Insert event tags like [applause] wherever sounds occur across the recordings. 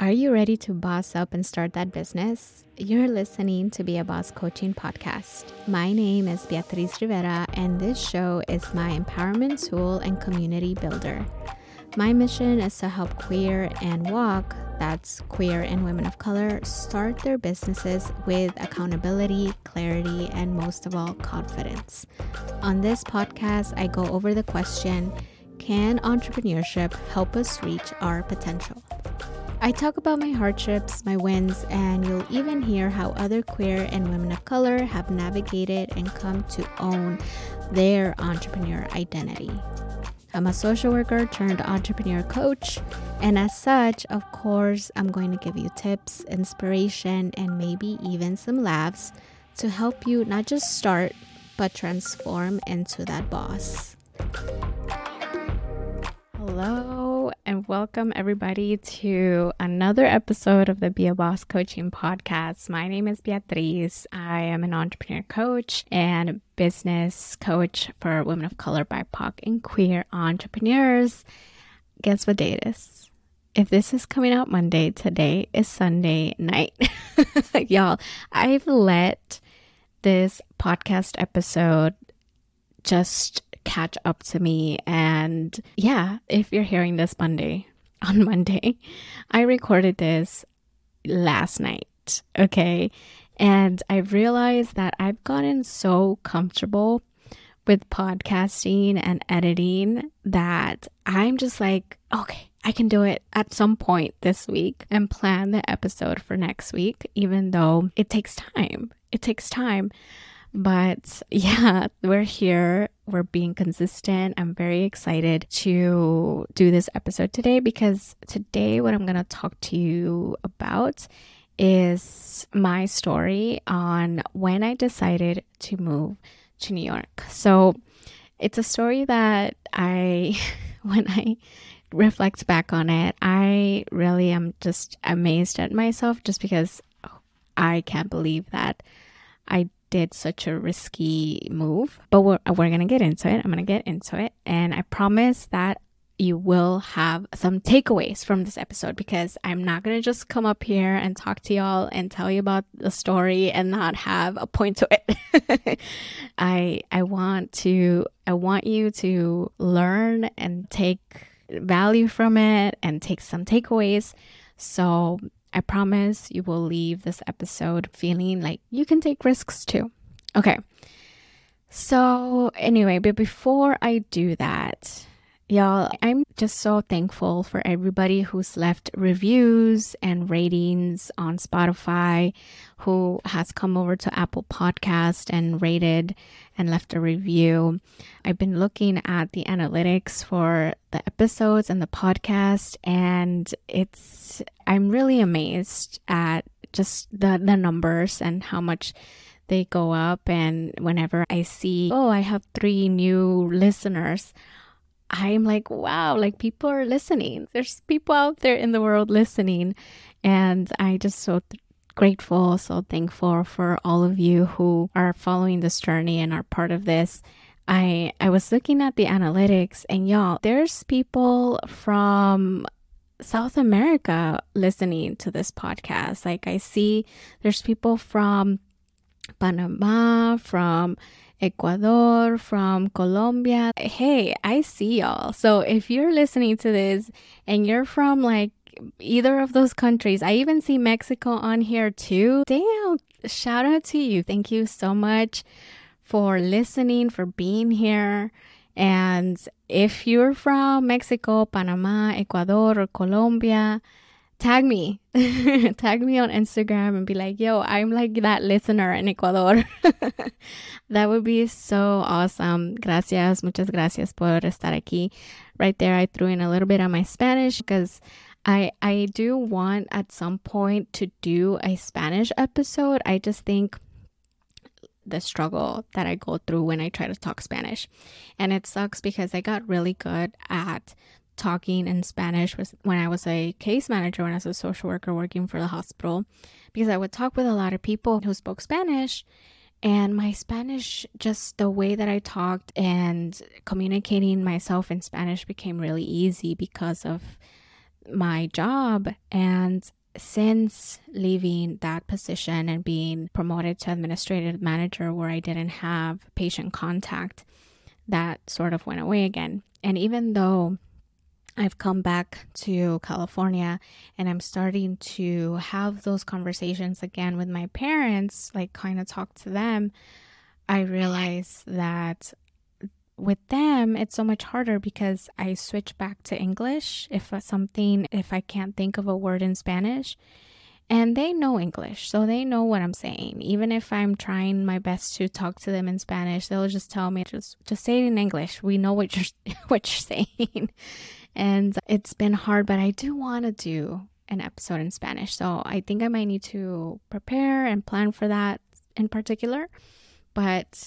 Are you ready to boss up and start that business? You're listening to Be a Boss Coaching Podcast. My name is Beatriz Rivera, and this show is my empowerment tool and community builder. My mission is to help queer and WOC, that's queer and women of color, start their businesses with accountability, clarity, and most of all, confidence. On this podcast, I go over the question Can entrepreneurship help us reach our potential? I talk about my hardships, my wins, and you'll even hear how other queer and women of color have navigated and come to own their entrepreneur identity. I'm a social worker turned entrepreneur coach, and as such, of course, I'm going to give you tips, inspiration, and maybe even some laughs to help you not just start, but transform into that boss. Hello, and welcome everybody to another episode of the Be a Boss Coaching Podcast. My name is Beatriz. I am an entrepreneur coach and business coach for women of color, BIPOC, and queer entrepreneurs. Guess what day it is? If this is coming out Monday, today is Sunday night. [laughs] Y'all, I've let this podcast episode just catch up to me. And yeah, if you're hearing this Monday, [laughs] on Monday, I recorded this last night. Okay. And I realized that I've gotten so comfortable with podcasting and editing that I'm just like, okay, I can do it at some point this week and plan the episode for next week, even though it takes time. It takes time. But [laughs] yeah, we're here. We're being consistent. I'm very excited to do this episode today because today, what I'm going to talk to you about is my story on when I decided to move to New York. So it's a story that I, [laughs] when I reflect back on it, I really am just amazed at myself just because oh, I can't believe that I did such a risky move. But we're, we're going to get into it. I'm going to get into it. And I promise that you will have some takeaways from this episode because I'm not going to just come up here and talk to y'all and tell you about the story and not have a point to it. [laughs] I I want to I want you to learn and take value from it and take some takeaways. So I promise you will leave this episode feeling like you can take risks too. Okay. So, anyway, but before I do that, y'all, I'm just so thankful for everybody who's left reviews and ratings on Spotify, who has come over to Apple Podcast and rated and left a review. I've been looking at the analytics for the episodes and the podcast, and it's, I'm really amazed at just the, the numbers and how much they go up. And whenever I see, oh, I have three new listeners, I'm like, wow, like people are listening. There's people out there in the world listening. And I just so th- grateful, so thankful for all of you who are following this journey and are part of this. I I was looking at the analytics and y'all, there's people from South America listening to this podcast. Like I see there's people from Panama, from Ecuador, from Colombia. Hey, I see y'all. So if you're listening to this and you're from like either of those countries. I even see Mexico on here too. Damn, shout out to you. Thank you so much for listening, for being here. And if you're from Mexico, Panama, Ecuador, or Colombia, tag me. [laughs] tag me on Instagram and be like, yo, I'm like that listener in Ecuador. [laughs] that would be so awesome. Gracias, muchas gracias por estar aquí. Right there, I threw in a little bit of my Spanish because I I do want at some point to do a Spanish episode. I just think the struggle that I go through when I try to talk Spanish. And it sucks because I got really good at talking in Spanish was when I was a case manager when I was a social worker working for the hospital because I would talk with a lot of people who spoke Spanish and my Spanish just the way that I talked and communicating myself in Spanish became really easy because of my job. And since leaving that position and being promoted to administrative manager, where I didn't have patient contact, that sort of went away again. And even though I've come back to California and I'm starting to have those conversations again with my parents, like kind of talk to them, I realize that with them it's so much harder because I switch back to English if uh, something if I can't think of a word in Spanish. And they know English so they know what I'm saying. Even if I'm trying my best to talk to them in Spanish they'll just tell me just just say it in English. We know what you're [laughs] what you're saying and it's been hard but I do want to do an episode in Spanish so I think I might need to prepare and plan for that in particular but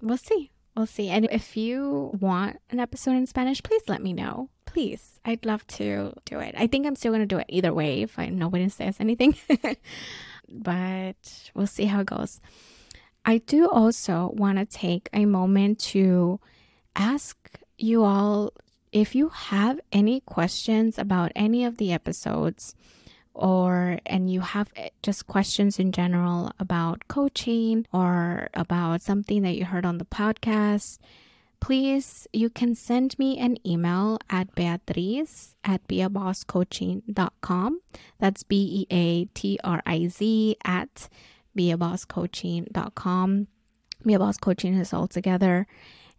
we'll see We'll see. And if you want an episode in Spanish, please let me know. Please. I'd love to do it. I think I'm still going to do it either way if I, nobody says anything. [laughs] but we'll see how it goes. I do also want to take a moment to ask you all if you have any questions about any of the episodes or and you have eh, just questions in general about coaching or about something that you heard on the podcast please you can send me an email at beatriz at beabosscoaching.com that's b-e-a-t-r-i-z at beabosscoaching.com beaboss coaching is all together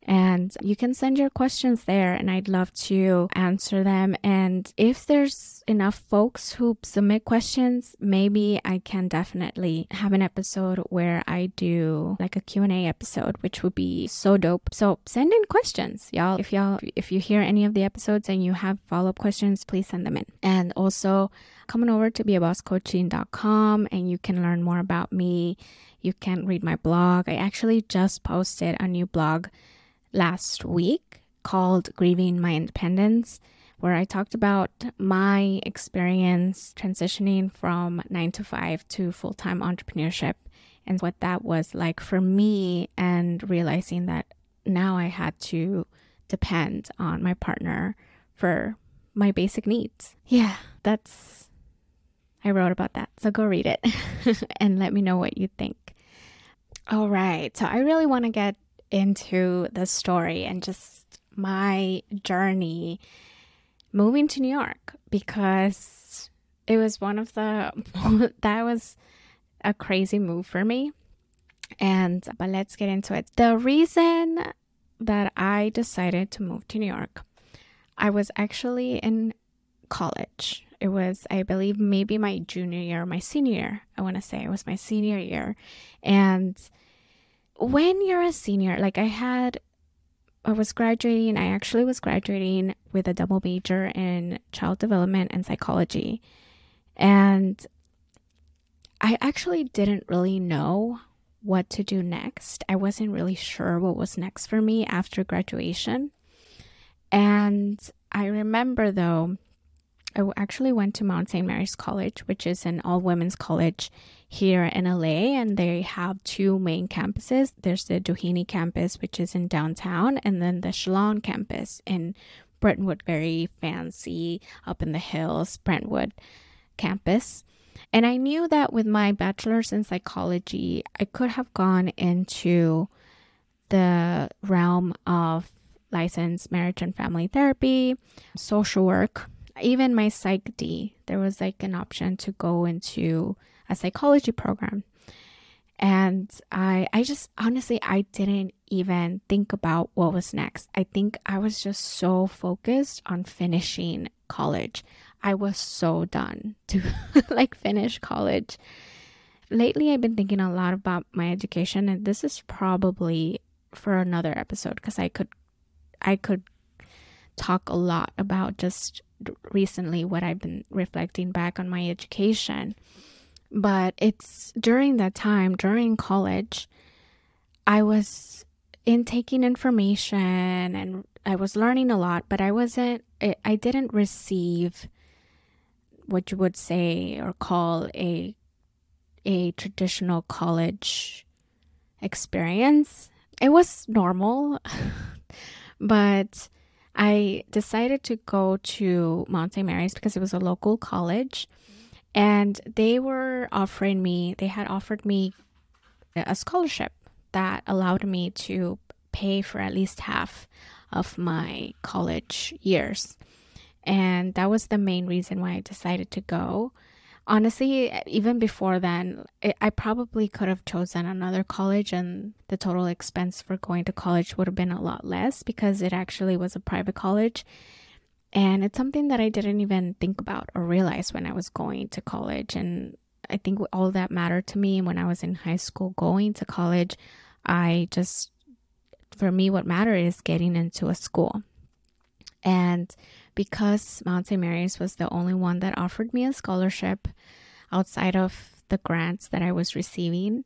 and you can send your questions there, and I'd love to answer them. And if there's enough folks who submit questions, maybe I can definitely have an episode where I do like a Q&A episode, which would be so dope. So send in questions, y'all. If y'all if you hear any of the episodes and you have follow-up questions, please send them in. And also come on over to beabosscoaching.com and you can learn more about me. You can read my blog. I actually just posted a new blog last week called Grieving My Independence, where I talked about my experience transitioning from nine to five to full time entrepreneurship and what that was like for me, and realizing that now I had to depend on my partner for my basic needs. Yeah, that's, I wrote about that. So go read it [laughs] and let me know what you think. All right. So I really want to get into the story and just my journey moving to New York because it was one of the [laughs] that was a crazy move for me. And but let's get into it. The reason that I decided to move to New York, I was actually in college. It was, I believe, maybe my junior year, my senior year. I want to say it was my senior year. And when you're a senior, like I had, I was graduating, I actually was graduating with a double major in child development and psychology. And I actually didn't really know what to do next. I wasn't really sure what was next for me after graduation. And I remember though, I actually went to Mount St. Mary's College, which is an all women's college here in LA, and they have two main campuses. There's the Doheny campus, which is in downtown, and then the Chalon campus in Brentwood, very fancy up in the hills, Brentwood campus. And I knew that with my bachelor's in psychology, I could have gone into the realm of licensed marriage and family therapy, social work, even my PsyD. There was like an option to go into a psychology program. And I I just honestly I didn't even think about what was next. I think I was just so focused on finishing college. I was so done to [laughs] like finish college. Lately I've been thinking a lot about my education and this is probably for another episode because I could I could talk a lot about just recently what I've been reflecting back on my education. But it's during that time, during college, I was intaking information and I was learning a lot, but I wasn't, I didn't receive what you would say or call a a traditional college experience. It was normal, [laughs] but I decided to go to Mount St. Mary's because it was a local college and they were offering me, they had offered me a scholarship that allowed me to pay for at least half of my college years. And that was the main reason why I decided to go. Honestly, even before then, it, I probably could have chosen another college, and the total expense for going to college would have been a lot less because it actually was a private college. And it's something that I didn't even think about or realize when I was going to college. And I think all that mattered to me when I was in high school going to college. I just, for me, what mattered is getting into a school. And because Mount St. Mary's was the only one that offered me a scholarship outside of the grants that I was receiving,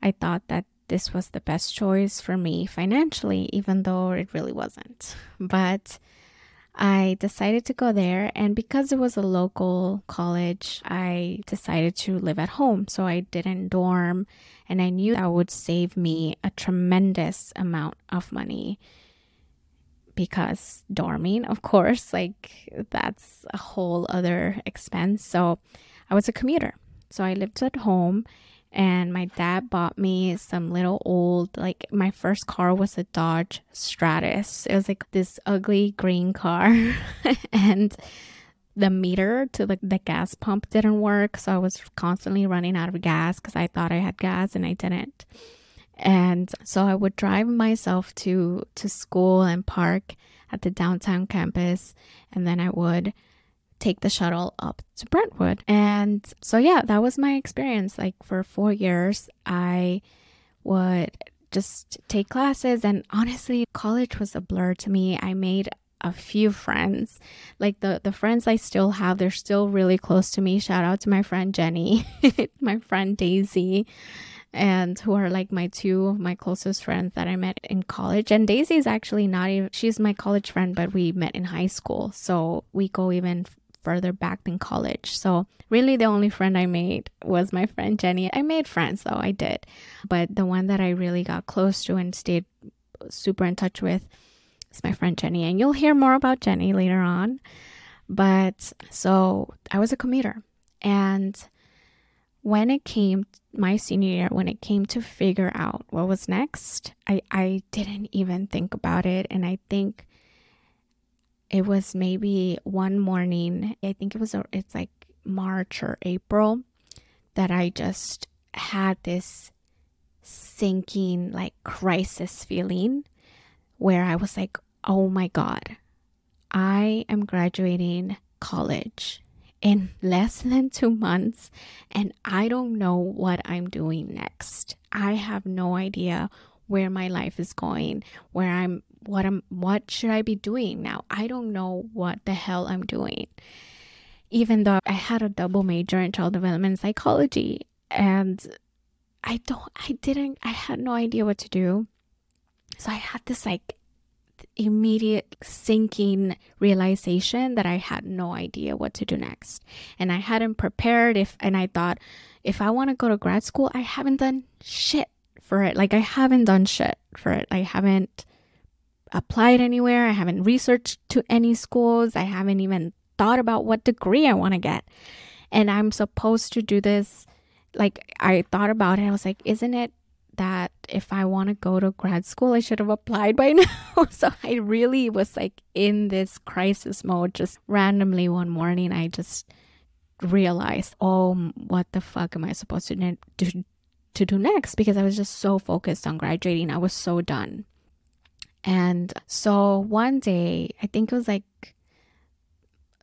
I thought that this was the best choice for me financially, even though it really wasn't. But I decided to go there, and because it was a local college, I decided to live at home. So I didn't dorm, and I knew that would save me a tremendous amount of money because dorming, of course, [laughs] like that's a whole other expense. So I was a commuter. So I lived at home and my dad bought me some little old like my first car was a Dodge Stratus. It was like this ugly green car [laughs] and the meter to the, the gas pump didn't work, so I was constantly running out of gas cuz I thought I had gas and I didn't. And so I would drive myself to to school and park at the downtown campus and then I would take the shuttle up to Brentwood. And so, yeah, that was my experience. Like for four years, I would just take classes. And honestly, college was a blur to me. I made a few friends. Like the, the friends I still have, they're still really close to me. Shout out to my friend Jenny, [laughs] my friend Daisy and who are like my two my closest friends that I met in college. And Daisy is actually not even, she's my college friend, but we met in high school. So we go even further back than college. So, really, the only friend I made was my friend Jenny. I made friends though, I did. But the one that I really got close to and stayed super in touch with is my friend Jenny. And you'll hear more about Jenny later on. But so I was a commuter. And when it came my senior year, when it came to figure out what was next, I, I didn't even think about it. And I think it was maybe one morning i think it was it's like march or april that i just had this sinking like crisis feeling where i was like oh my god i am graduating college in less than two months and i don't know what i'm doing next i have no idea where my life is going where i'm what I'm what should I be doing now? I don't know what the hell I'm doing. Even though I had a double major in child development psychology and I don't I didn't I had no idea what to do. So I had this like immediate sinking realization that I had no idea what to do next. And I hadn't prepared if and I thought if I want to go to grad school, I haven't done shit for it. Like I haven't done shit for it. I haven't applied anywhere. I haven't researched to any schools. I haven't even thought about what degree I want to get. And I'm supposed to do this. Like, I thought about it. I was like, isn't it that if I want to go to grad school, I should have applied by [laughs] now? so I really was like in this crisis mode. Just randomly one morning, I just realized, oh, what the fuck am I supposed to do? To do next because I was just so focused on graduating. I was so done. And so one day, I think it was like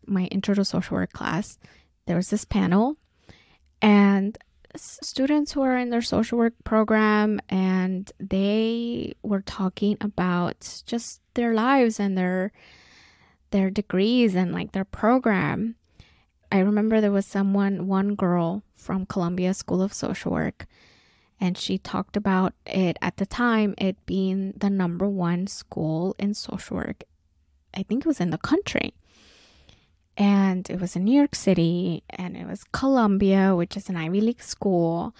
my intro to social work class, there was this panel and students who are in their social work program and they were talking about just their lives and their their degrees and like their program. I remember there was someone one girl from Columbia School of Social Work and she talked about it at the time it being the number one school in social work i think it was in the country and it was in new york city and it was columbia which is an ivy league school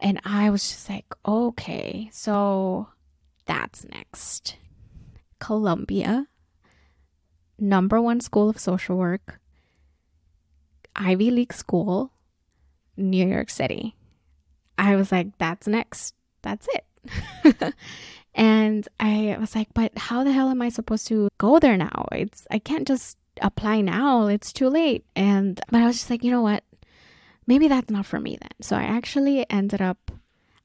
and i was just like okay so that's next columbia number one school of social work, Ivy League school, New York City. I was like, that's next. That's it. [laughs] and I was like, but how the hell am I supposed to go there now? It's I can't just apply now. It's too late. And but I was just like, you know what? Maybe that's not for me then. So I actually ended up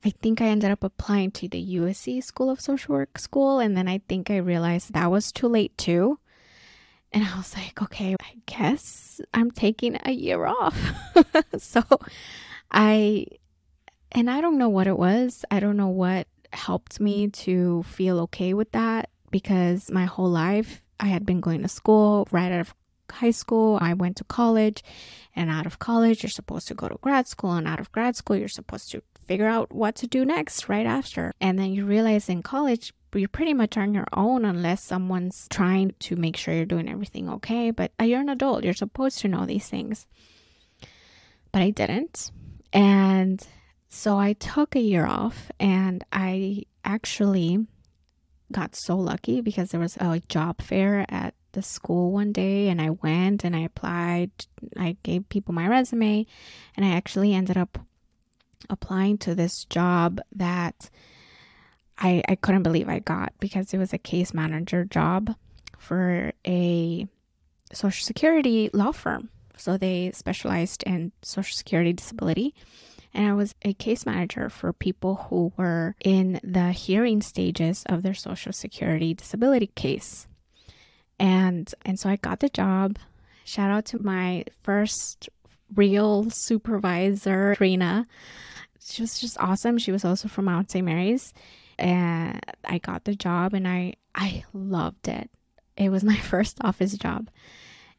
I think I ended up applying to the USC School of Social Work school and then I think I realized that was too late too. And I was like, okay, I guess I'm taking a year off. [laughs] so I and I don't know what it was. I don't know what helped me to feel okay with that because my whole life I had been going to school right out of high school. I went to college, and out of college, you're supposed to go to grad school, and out of grad school, you're supposed to figure out what to do next right after. And then you realize in college, you're pretty much on your own unless someone's trying to make sure you're doing everything okay. But you're an adult, you're supposed to know these things. But I didn't. And so I took a year off and I actually got so lucky because there was a job fair at the school one day and I went and I applied. I gave people my resume and I actually ended up applying to this job that I, I couldn't believe I got because it was a case manager job for a social security law firm. So they specialized in social security disability and I was a case manager for people who were in the hearing stages of their social security disability case. And and so I got the job. Shout out to my first real supervisor, Trina. She was just awesome. She was also from Mount St. Mary's. And I got the job and I I loved it. It was [laughs] my first office job.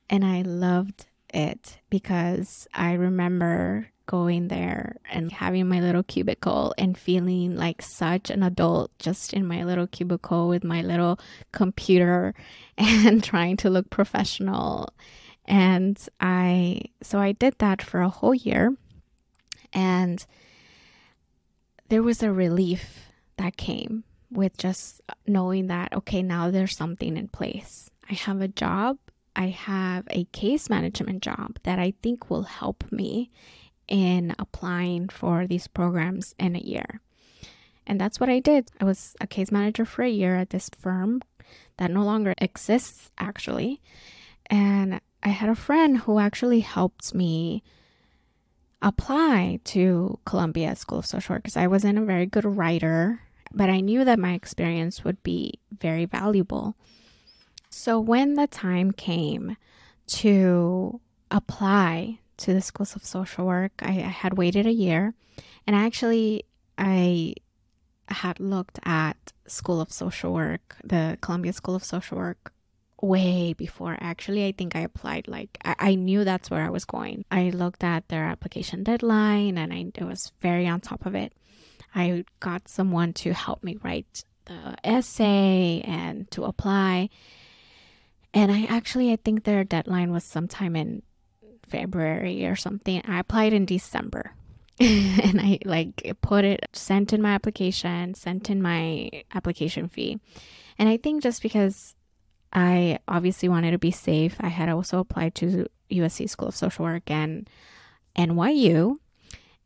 And I loved it because I remember going there and having my little cubicle and feeling like such an adult just in my little cubicle with my little computer [laughs] and trying to look professional. And I, so I did that for a whole year. And there was a relief that came with just knowing that, okay, now there's something in place. I have a job. I have a case management job that I think will help me in applying for these programs in a year. And that's what I did. I was a case manager for a year at this firm that no longer exists, actually. And I had a friend who actually helped me apply to Columbia School of Social Work because I wasn't a very good writer, but I knew that my experience would be very valuable. So when the time came to apply to the schools of social work. I, I had waited a year, and actually, I had looked at School of Social Work, the Columbia School of Social Work, way before. Actually, I think I applied like I, I knew that's where I was going. I looked at their application deadline, and I, I was very on top of it. I got someone to help me write the essay and to apply. And I actually, I think their deadline was sometime in February or something. I applied in December. [laughs] and I like put it, sent in my application, sent in my application fee. And I think just because I obviously wanted to be safe, I had also applied to USC School of Social Work and NYU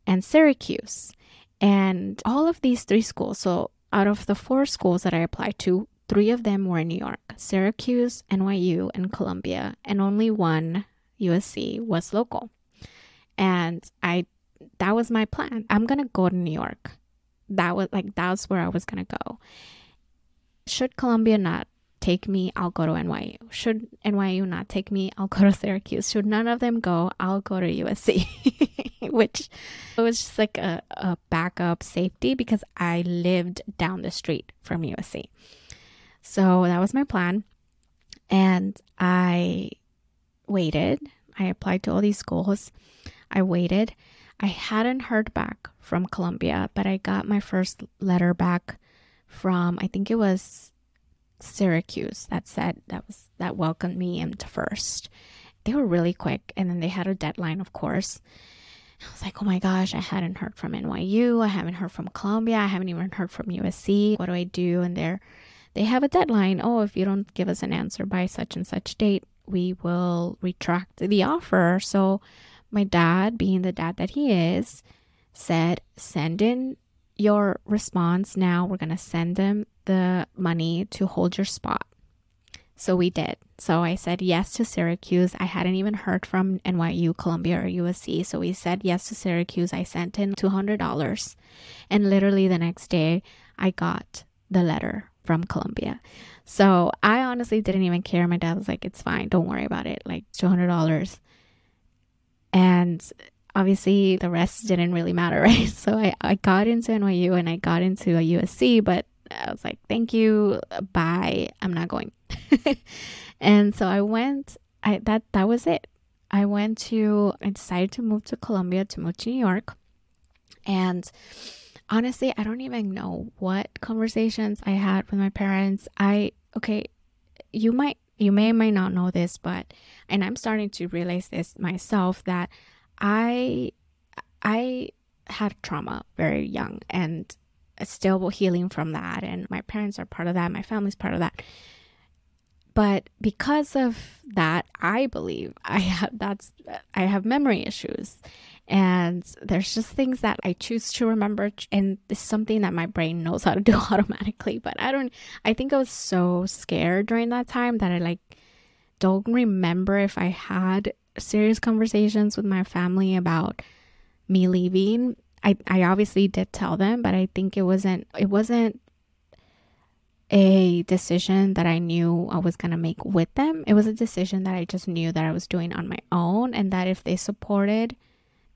and Syracuse. And all of these three schools, so out of the four schools that I applied to, three of them were in New York Syracuse, NYU, and Columbia, and only one USC was local. And I that was my plan. I'm going to go to New York. That was like that's where I was going to go. Should Columbia not take me, I'll go to NYU. Should NYU not take me, I'll go to Syracuse. Should none of them go, I'll go to USC. [laughs] Which it was just like a, a backup safety because I lived down the street from USC. So that was my plan. And I waited. I applied to all these schools. I waited. I hadn't heard back from Columbia, but I got my first letter back from I think it was Syracuse that said that was that welcomed me into first. They were really quick and then they had a deadline, of course. I was like, oh my gosh, I hadn't heard from NYU. I haven't heard from Columbia. I haven't even heard from USC. What do I do? And they're they have a deadline. Oh, if you don't give us an answer by such and such date, we will retract the offer. So my dad, being the dad that he is, said, send in your response now. We're going to send them the money to hold your spot. So we did. So I said yes to Syracuse. I hadn't even heard from NYU, Columbia, or USC. So we said yes to Syracuse. I sent in $200. And literally the next day, I got the letter from Columbia. So I honestly didn't even care. My dad was like, it's fine. Don't worry about it. Like $200. And obviously the rest didn't really matter, [laughs] right? So I, I got into NYU and I got into a USC, but I was like, thank you, bye. I'm not going. [laughs] and so I went, I that that was it. I went to I decided to move to Columbia to move to New York. And honestly, I don't even know what conversations I had with my parents. I okay, you might you may or may not know this, but and I'm starting to realize this myself that I I had trauma very young and still healing from that and my parents are part of that, my family's part of that. But because of that, I believe I have that's I have memory issues and there's just things that I choose to remember and it's something that my brain knows how to do [laughs] automatically, but I don't I think I was so scared during that time that I like don't remember if I had serious conversations with my family about me leaving. I, I obviously did tell them, but I think it wasn't it wasn't a decision that I knew I was gonna make with them. It was a decision that I just knew that I was doing on my own and that if they supported,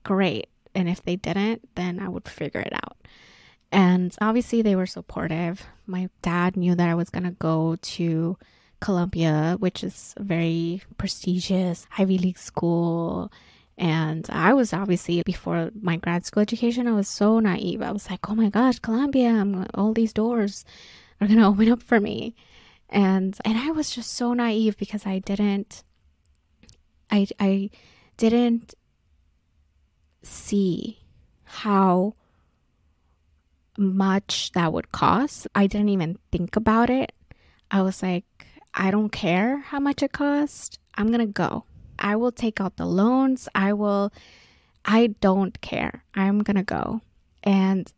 great. And if they didn't, then I would figure it out. And obviously they were supportive. My dad knew that I was gonna go to Columbia, which is a very prestigious Ivy League school. And I was obviously before my grad school education, I was so naive. I was like, oh my gosh, Columbia, I'm, all these doors are gonna [laughs] open up for me. And and I was just so naive because I didn't I I didn't see how much that would cost. I didn't even think about it. I was like, I don't care how much it costs. I'm going to go. I will take out the loans. I will, I don't care. I'm going to go. And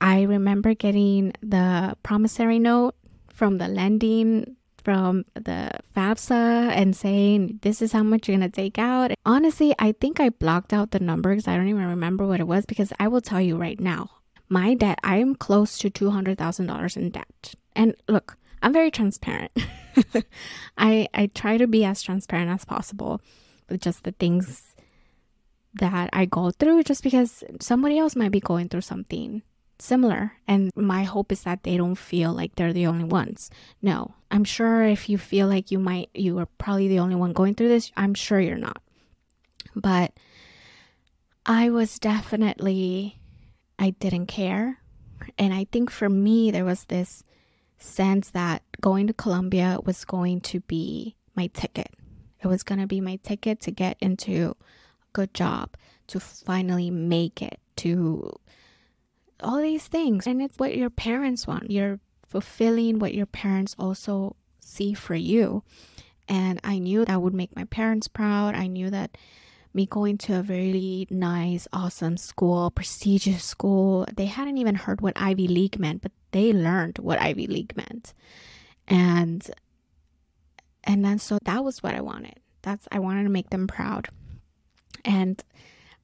I remember getting the promissory note from the lending from the FAFSA and saying, this is how much you're going to take out. Honestly, I think I blocked out the number because I don't even remember what it was because I will tell you right now, my debt, I am close to $200,000 in debt. And look, I'm very transparent. [laughs] I I try to be as transparent as possible with just the things that I go through just because somebody else might be going through something similar and my hope is that they don't feel like they're the only ones. No. I'm sure if you feel like you might you are probably the only one going through this, I'm sure you're not. But I was definitely I didn't care. And I think for me there was this sense that going to Columbia was going to be my ticket. It was going to be my ticket to get into a good job, to finally make it, to all these things. And it's what your parents want. You're fulfilling what your parents also see for you. And I knew that would make my parents proud. I knew that me going to a very nice, awesome school, prestigious school. They hadn't even heard what Ivy League meant, but they learned what Ivy League meant. And and then so that was what I wanted. That's I wanted to make them proud. And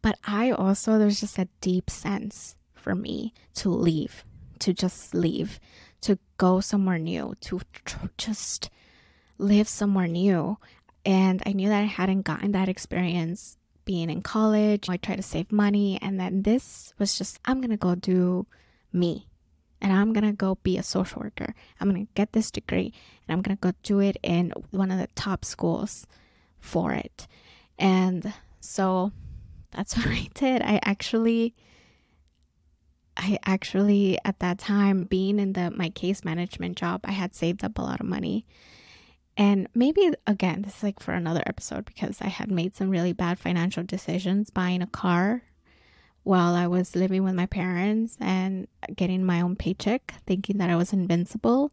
but I also there's just a deep sense for me to leave, to just leave, to go somewhere new, to tr- just live somewhere new. And I knew that I hadn't gotten that experience being in college. I tried to save money. And then this was just, I'm going to go do me. And I'm going to go be a social worker. I'm going to get this degree and I'm going to go do it in one of the top schools for it. And so that's [laughs] what I did. I actually I actually at that time being in the my case management job, I had saved up a lot of money and maybe again, this is like for another episode because I had made some really bad financial decisions buying a car while I was living with my parents and getting my own paycheck, thinking that I was invincible.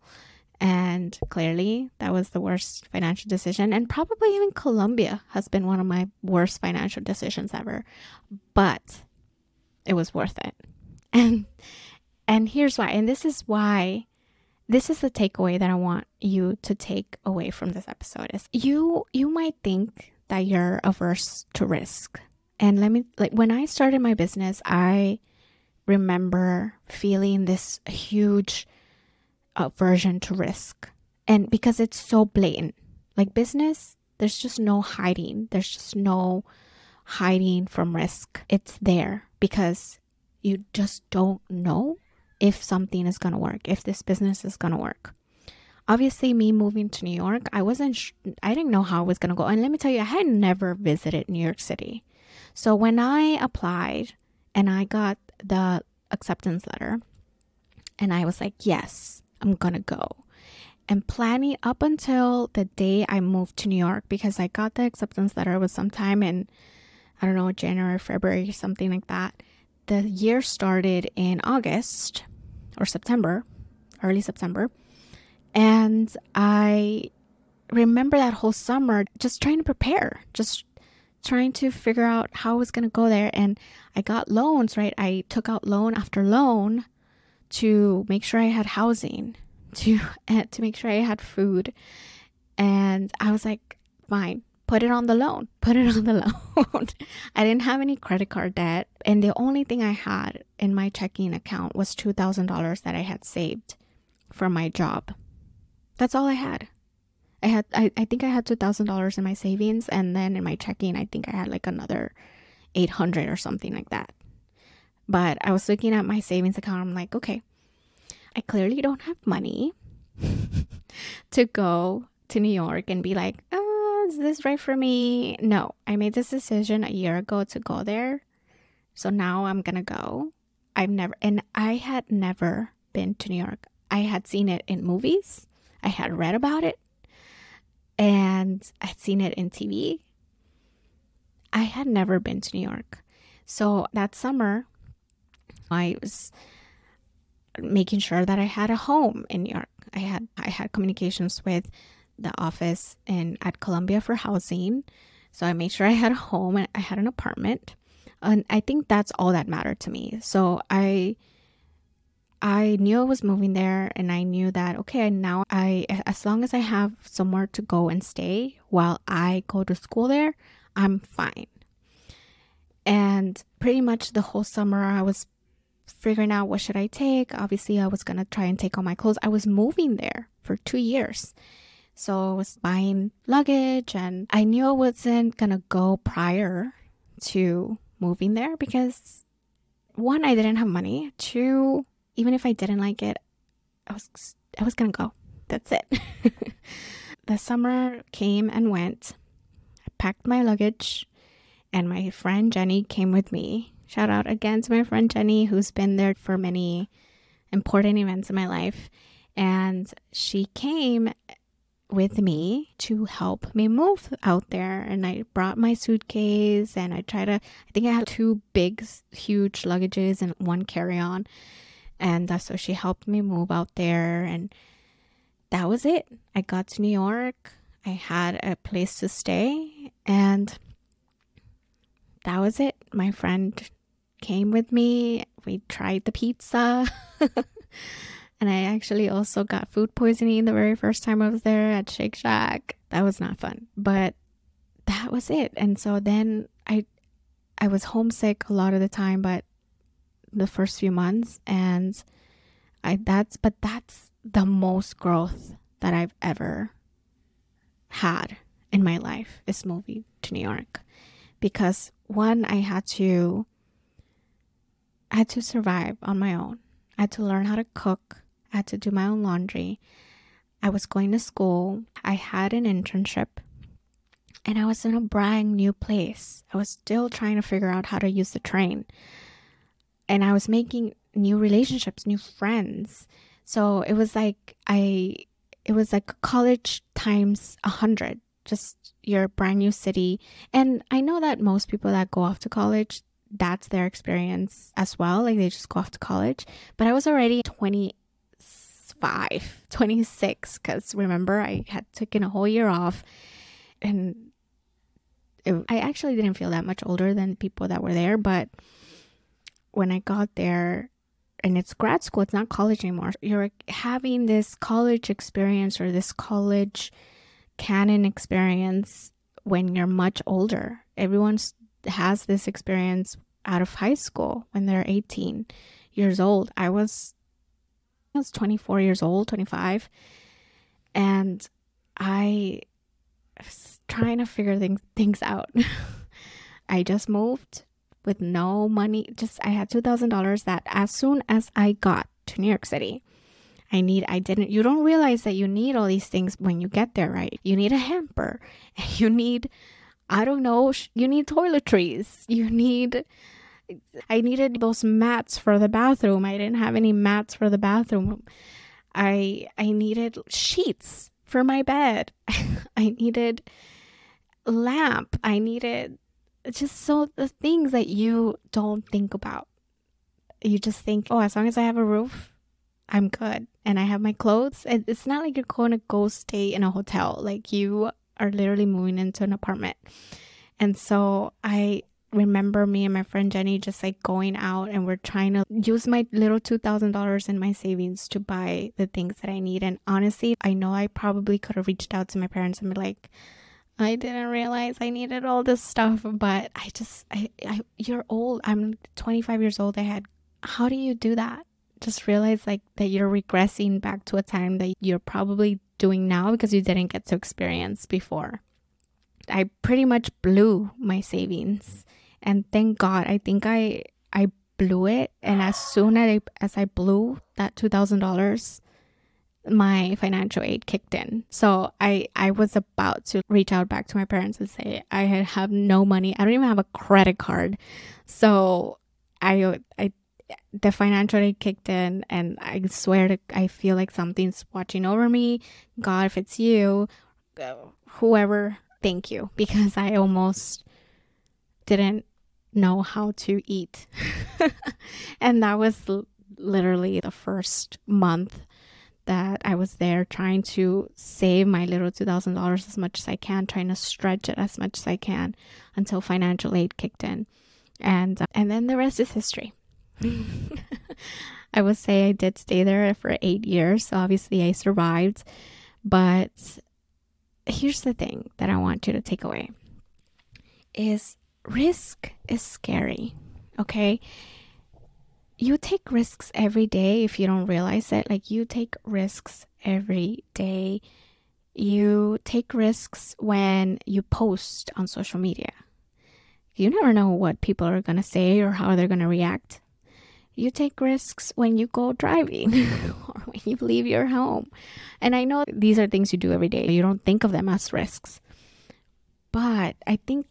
And clearly, that was the worst financial decision. And probably even Columbia has been one of my worst financial decisions ever. But it was worth it. [laughs] And and here's why. And this is why this is the takeaway that I want you to take away from this episode is you you might think that you're averse to risk. And let me like when I started my business, I remember feeling this huge aversion to risk. And because it's so blatant. Like business, there's just no hiding. There's just no hiding from risk. It's there because you just don't know if something is going to work, if this business is going to work. Obviously, me moving to New York, I wasn't, sh- I didn't know how it was going to go. And let me tell you, I had never visited New York City. So when I applied and I got the acceptance letter, and I was like, yes, I'm going to go. And planning up until the day I moved to New York, because I got the acceptance letter was sometime in, I don't know, January, February, something like that. The year started in August or September, early September. And I remember that whole summer just trying to prepare, just trying to figure out how I was going to go there. And I got loans, right? I took out loan after loan to make sure I had housing, [laughs] to to make sure I had food. And I was like, fine, put it on the loan. [laughs] Put it on the loan. [laughs] I didn't have any credit card debt. And the only thing I had in my checking account was $2,000 that I had saved from my job. That's all I had. I had I, I think I had two thousand dollars in my savings and then in my checking I think I had like another eight hundred or something like that. But I was looking at my savings account, I'm like, okay, I clearly don't have money [laughs] to go to New York and be like, oh, is this right for me? No, I made this decision a year ago to go there. So now I'm going to go. I've never, and I had never been to New York. I had seen it in movies, I had read about it, and I'd seen it in TV. I had never been to New York. So that summer, I was making sure that I had a home in New York. I had I had communications with the office in at Columbia for housing. So I made sure I had a home and I had an apartment. And I think that's all that mattered to me. So I I knew I was moving there and I knew that okay, now I as long as I have somewhere to go and stay while I go to school there, I'm fine. And pretty much the whole summer I was figuring out what should I take. Obviously, I was going to try and take all my clothes. I was moving there for 2 years. So I was buying luggage and I knew I wasn't gonna go prior to moving there because one, I didn't have money. Two, even if I didn't like it, I was I was gonna go. That's it. [laughs] the summer came and went. I packed my luggage and my friend Jenny came with me. Shout out again to my friend Jenny, who's been there for many important events in my life. And she came with me to help me move out there. And I brought my suitcase and I tried to, I think I had two big, huge luggages and one carry on. And uh, so she helped me move out there. And that was it. I got to New York. I had a place to stay. And that was it. My friend came with me. We tried the pizza. [laughs] And I actually also got food poisoning the very first time I was there at Shake Shack. That was not fun, but that was it. And so then I I was homesick a lot of the time, but the first few months and I that's but that's the most growth that I've ever had in my life is moving to New York because one I had to I had to survive on my own. I had to learn how to cook. I had to do my own laundry. I was going to school. I had an internship. And I was in a brand new place. I was still trying to figure out how to use the train. And I was making new relationships, new friends. So it was like I it was like college times a hundred. Just your brand new city. And I know that most people that go off to college, that's their experience as well. Like they just go off to college. But I was already 20 25, 26, because remember, I had taken a whole year off and it, I actually didn't feel that much older than people that were there. But when I got there, and it's grad school, it's not college anymore. You're having this college experience or this college canon experience when you're much older. Everyone has this experience out of high school when they're 18 years old. I was I was 24 years old, 25, and I was trying to figure things things out. [laughs] I just moved with no money. Just I had $2,000 that as soon as I got to New York City, I need I didn't you don't realize that you need all these things when you get there, right? You need a hamper. [laughs] You need I don't know, you need toiletries. You need I needed those mats for the bathroom. I didn't have any mats for the bathroom. I I needed sheets for my bed. [laughs] I needed lamp. I needed just so the things that you don't think about. You just think, oh, as long as I have a roof, I'm good. And I have my clothes. It's not like you're going to go stay in a hotel. Like you are literally moving into an apartment. And so I remember me and my friend Jenny just like going out and we're trying to use my little $2,000 in my savings to buy the things that I need. And honestly, I know I probably could have reached out to my parents and be like, I didn't realize I needed all this stuff, but I just, I, I, you're old. I'm 25 years old. I had, how do you do that? Just realize like that you're regressing back to a time that you're probably doing now because you didn't get to experience before. I pretty much blew my savings and thank God, I think I I blew it. And as soon as I, as I blew that two thousand dollars, my financial aid kicked in. So I I was about to reach out back to my parents and say I have no money. I don't even have a credit card. So I I the financial aid kicked in and I swear to I feel like something's watching over me. God, if it's you, uh, whoever, thank you [laughs] because I almost didn't know how to eat. [laughs] and that was l- literally the first month that I was there trying to save my little $2,000 as much as I can, trying to stretch it as much as I can until financial aid kicked in. And uh, and then the rest is history. [laughs] I would say I did stay there for 8 years. So obviously I survived, but here's the thing that I want you to take away is risk is scary, okay? You take risks every day if you don't realize it. Like, you take risks every day. You take risks when you post on social media. You never know what people are going to say or how they're going to react. You take risks when you go driving [laughs] or when you leave your home. And I know these are things you do every day. You don't think of them as risks. But I think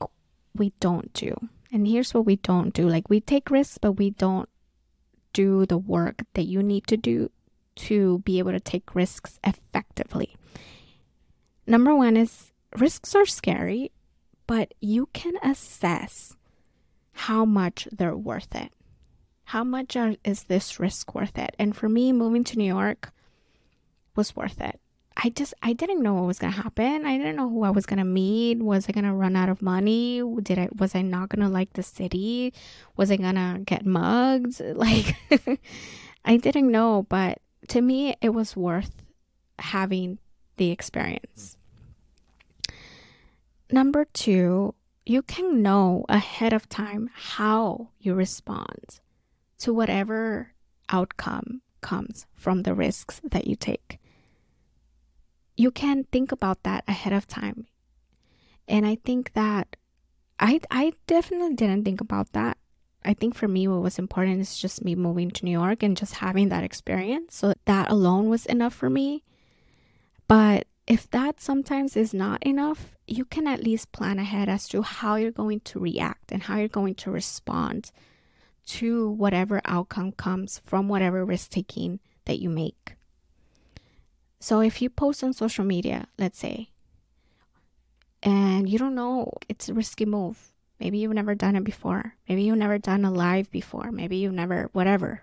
we don't do. And here's what we don't do like, we take risks, but we don't do the work that you need to do to be able to take risks effectively. Number one is risks are scary, but you can assess how much they're worth it. How much are, is this risk worth it? And for me, moving to New York was worth it. I just I didn't know what was gonna happen. I didn't know who I was gonna meet. Was I gonna run out of money? Did I was I not gonna like the city? Was I gonna get mugged? [laughs] Like I didn't know, but to me it was worth having the experience. Number two, you can know ahead of time how you respond to whatever outcome comes from the risks that you take you can think about that ahead of time. And I think that I I definitely didn't think about that. I think for me what was important is just me moving to New York and just having that experience. So that alone was enough for me. But if that sometimes is not enough, you can at least plan ahead as to how you're going to react and how you're going to respond to whatever outcome comes from whatever risk taking that you make. So if you post on social media, let's say, and you don't know, it's a risky move. Maybe you've never done it before. Maybe you've never done a live before. Maybe you've never, whatever.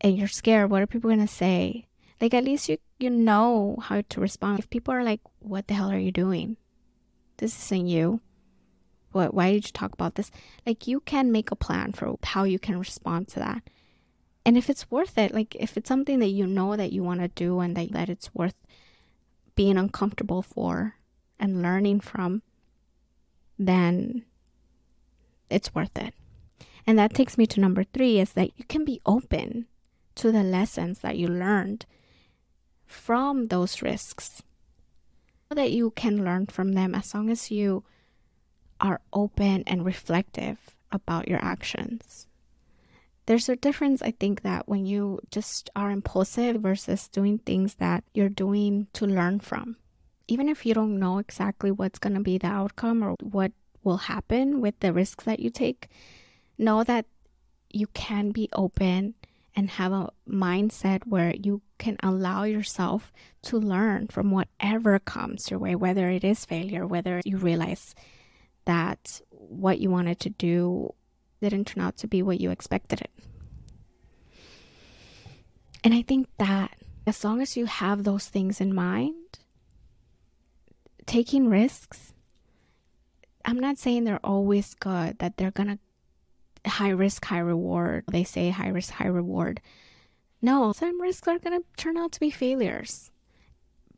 and you're scared, what are people going to say? Like at least you you know how to respond. If people are like, "What the hell are you doing? This isn't you." What why did you talk about this? Like you can make a plan for how you can respond to that. And if it's worth it, like if it's something that you know that you want to do and that, that it's worth being uncomfortable for and learning from, then it's worth it. And that takes me to number three is that you can be open to the lessons that you learned from those risks. So that you can learn from them as long as you are open and reflective about your actions. There's a difference, I think, that when you just are impulsive versus doing things that you're doing to learn from. Even if you don't know exactly what's going to be the outcome or what will happen with the risks that you take, know that you can be open and have a mindset where you can allow yourself to learn from whatever comes your way, whether it is failure, whether you realize that what you wanted to do didn't turn out to be what you expected it. And I think that as long as you have those things in mind, taking risks, I'm not saying they're always good, that they're gonna high risk, high reward. They say high risk, high reward. No, some risks are going to turn out to be failures.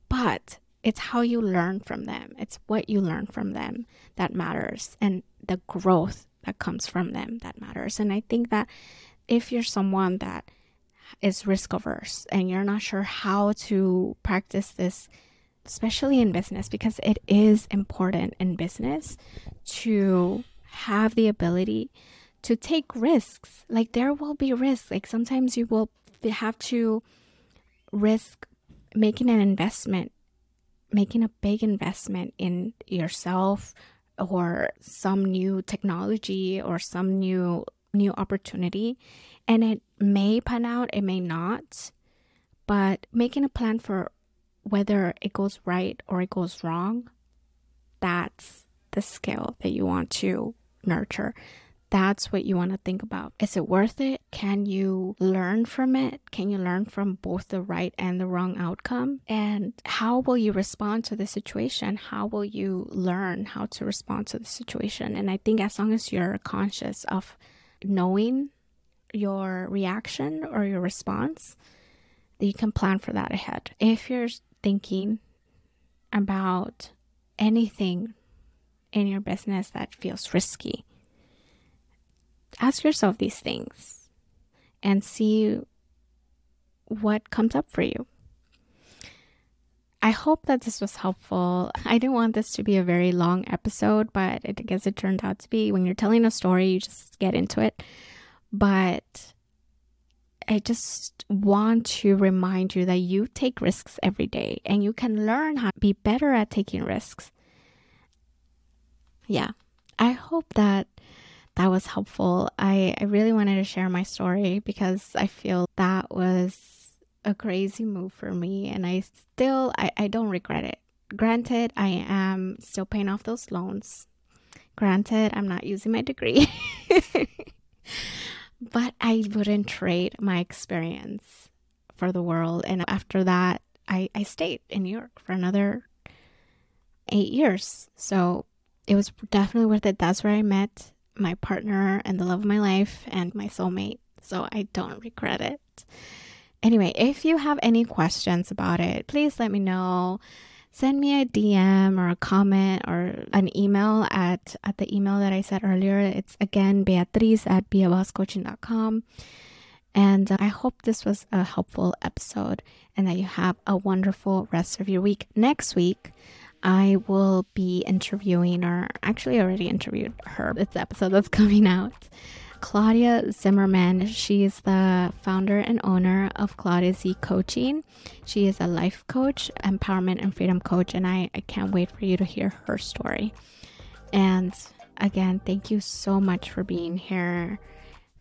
But it's how you learn from them. It's what you learn from them that matters and the growth that comes from them that matters. And I think that if you're someone that is risk averse and you're not sure how to practice this, especially in business, because it is important in business to have the ability to take risks. Like there will be risks. Like sometimes you will have to risk making an investment, making a big investment in yourself or some new technology or some new new opportunity and it may pan out, it may not. But making a plan for whether it goes right or it goes wrong, that's the skill that you want to nurture that's what you want to think about. Is it worth it? Can you learn from it? Can you learn from both the right and the wrong outcome? And how will you respond to the situation? How will you learn how to respond to the situation? And I think as long as you're conscious of knowing your reaction or your response, you can plan for that ahead. If you're thinking about anything in your business that feels risky, ask yourself these things and see what comes up for you. I hope that this was helpful. I didn't want this to be a very long episode, but I guess it turned out to be. When you're telling a story, you just get into it. But I just want to remind you that you take risks every day and you can learn how to be better at taking risks. Yeah, I hope that that was helpful. I, I really wanted to share my story because I feel that was a crazy move for me and I still I, I don't regret it. Granted, I am still paying off those loans. Granted, I'm not using my degree. [laughs] but I wouldn't trade my experience for the world. And after that, I, I stayed in New York for another eight years. So it was definitely worth it. That's where I met my partner and the love of my life and my soulmate. So I don't regret it. Anyway, if you have any questions about it, please let me know. Send me a DM or a comment or an email at, at the email that I said earlier. It's again Beatriz at beabosscoaching.com. And uh, I hope this was a helpful episode and that you have a wonderful rest of your week. Next week, I will be interviewing, or actually already interviewed her. It's episode that's coming out. Claudia Zimmerman. She is the founder and owner of Claudia Z Coaching. She is a life coach, empowerment, and freedom coach, and I, I can't wait for you to hear her story. And again, thank you so much for being here,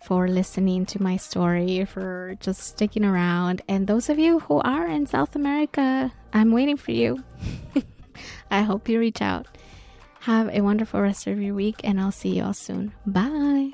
for listening to my story, for just sticking around. And those of you who are in South America, I'm waiting for you. [laughs] I hope you reach out. Have a wonderful rest of your week, and I'll see you all soon. Bye.